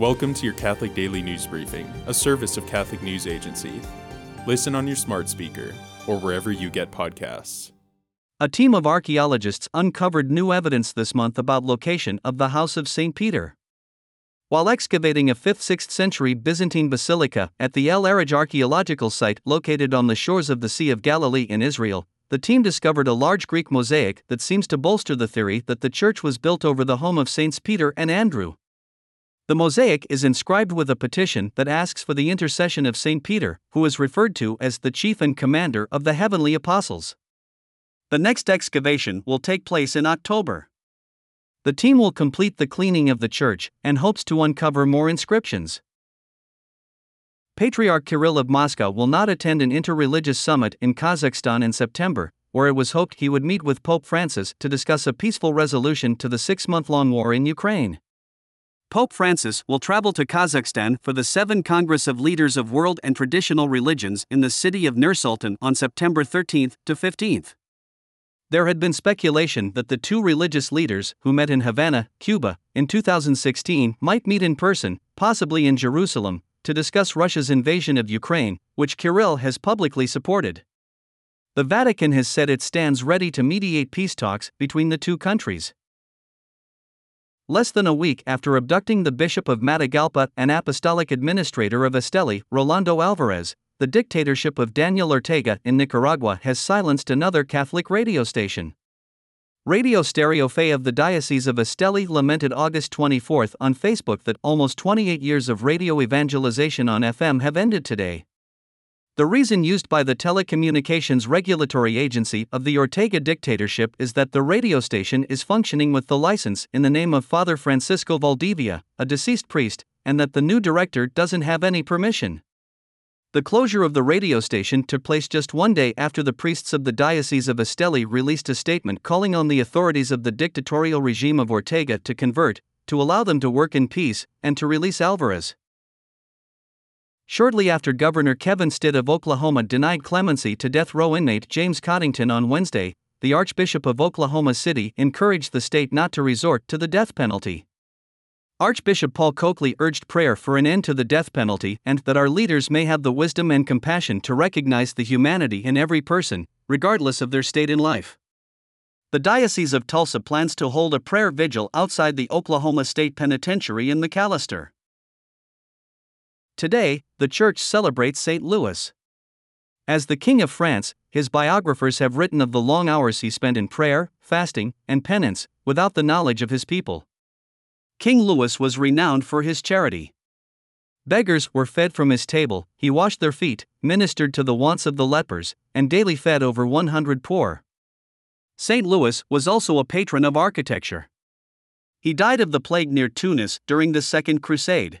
Welcome to your Catholic Daily News Briefing, a service of Catholic News Agency. Listen on your smart speaker or wherever you get podcasts. A team of archaeologists uncovered new evidence this month about location of the House of St. Peter. While excavating a 5th 6th century Byzantine basilica at the El Araj archaeological site located on the shores of the Sea of Galilee in Israel, the team discovered a large Greek mosaic that seems to bolster the theory that the church was built over the home of Saints Peter and Andrew. The mosaic is inscribed with a petition that asks for the intercession of St. Peter, who is referred to as the chief and commander of the heavenly apostles. The next excavation will take place in October. The team will complete the cleaning of the church and hopes to uncover more inscriptions. Patriarch Kirill of Moscow will not attend an interreligious summit in Kazakhstan in September, where it was hoped he would meet with Pope Francis to discuss a peaceful resolution to the six month long war in Ukraine. Pope Francis will travel to Kazakhstan for the 7th Congress of Leaders of World and Traditional Religions in the city of Nur-Sultan on September 13 to 15. There had been speculation that the two religious leaders, who met in Havana, Cuba, in 2016, might meet in person, possibly in Jerusalem, to discuss Russia's invasion of Ukraine, which Kirill has publicly supported. The Vatican has said it stands ready to mediate peace talks between the two countries. Less than a week after abducting the Bishop of Matagalpa and Apostolic Administrator of Esteli, Rolando Alvarez, the dictatorship of Daniel Ortega in Nicaragua has silenced another Catholic radio station. Radio Stereo Fe of the Diocese of Esteli lamented August 24 on Facebook that almost 28 years of radio evangelization on FM have ended today. The reason used by the Telecommunications Regulatory Agency of the Ortega dictatorship is that the radio station is functioning with the license in the name of Father Francisco Valdivia, a deceased priest, and that the new director doesn't have any permission. The closure of the radio station took place just one day after the priests of the Diocese of Esteli released a statement calling on the authorities of the dictatorial regime of Ortega to convert, to allow them to work in peace, and to release Alvarez. Shortly after Governor Kevin Stitt of Oklahoma denied clemency to death row inmate James Coddington on Wednesday, the Archbishop of Oklahoma City encouraged the state not to resort to the death penalty. Archbishop Paul Coakley urged prayer for an end to the death penalty and that our leaders may have the wisdom and compassion to recognize the humanity in every person, regardless of their state in life. The Diocese of Tulsa plans to hold a prayer vigil outside the Oklahoma State Penitentiary in McAlester. Today, the church celebrates St. Louis. As the King of France, his biographers have written of the long hours he spent in prayer, fasting, and penance, without the knowledge of his people. King Louis was renowned for his charity. Beggars were fed from his table, he washed their feet, ministered to the wants of the lepers, and daily fed over 100 poor. St. Louis was also a patron of architecture. He died of the plague near Tunis during the Second Crusade.